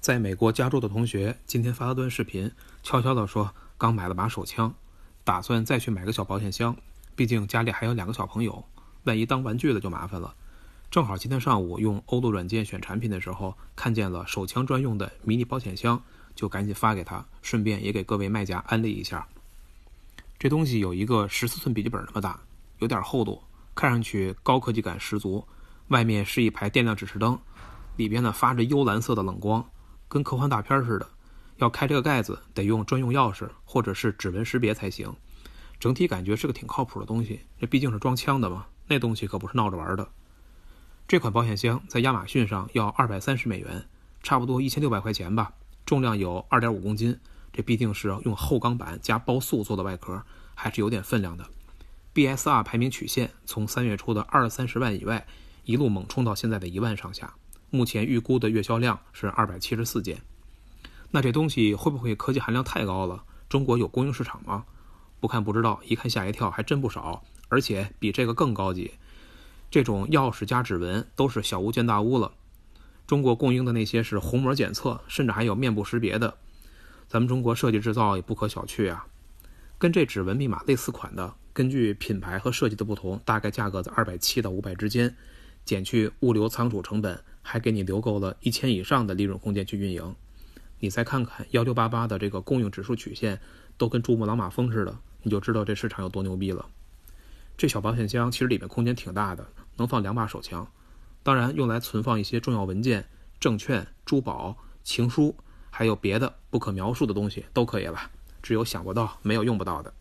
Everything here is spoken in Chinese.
在美国加州的同学今天发了段视频，悄悄地说刚买了把手枪，打算再去买个小保险箱，毕竟家里还有两个小朋友，万一当玩具了就麻烦了。正好今天上午用欧路软件选产品的时候，看见了手枪专用的迷你保险箱，就赶紧发给他，顺便也给各位卖家安利一下。这东西有一个十四寸笔记本那么大，有点厚度，看上去高科技感十足。外面是一排电量指示灯，里边呢发着幽蓝色的冷光。跟科幻大片似的，要开这个盖子得用专用钥匙或者是指纹识别才行。整体感觉是个挺靠谱的东西，这毕竟是装枪的嘛，那东西可不是闹着玩的。这款保险箱在亚马逊上要二百三十美元，差不多一千六百块钱吧，重量有二点五公斤，这毕竟是用厚钢板加包塑做的外壳，还是有点分量的。BSR 排名曲线从三月初的二三十万以外，一路猛冲到现在的一万上下。目前预估的月销量是二百七十四件，那这东西会不会科技含量太高了？中国有供应市场吗？不看不知道，一看吓一跳，还真不少，而且比这个更高级。这种钥匙加指纹都是小巫见大巫了。中国供应的那些是虹膜检测，甚至还有面部识别的。咱们中国设计制造也不可小觑啊。跟这指纹密码类似款的，根据品牌和设计的不同，大概价格在二百七到五百之间。减去物流仓储成本，还给你留够了一千以上的利润空间去运营。你再看看幺六八八的这个供应指数曲线，都跟珠穆朗玛峰似的，你就知道这市场有多牛逼了。这小保险箱其实里面空间挺大的，能放两把手枪，当然用来存放一些重要文件、证券、珠宝、情书，还有别的不可描述的东西都可以了。只有想不到，没有用不到的。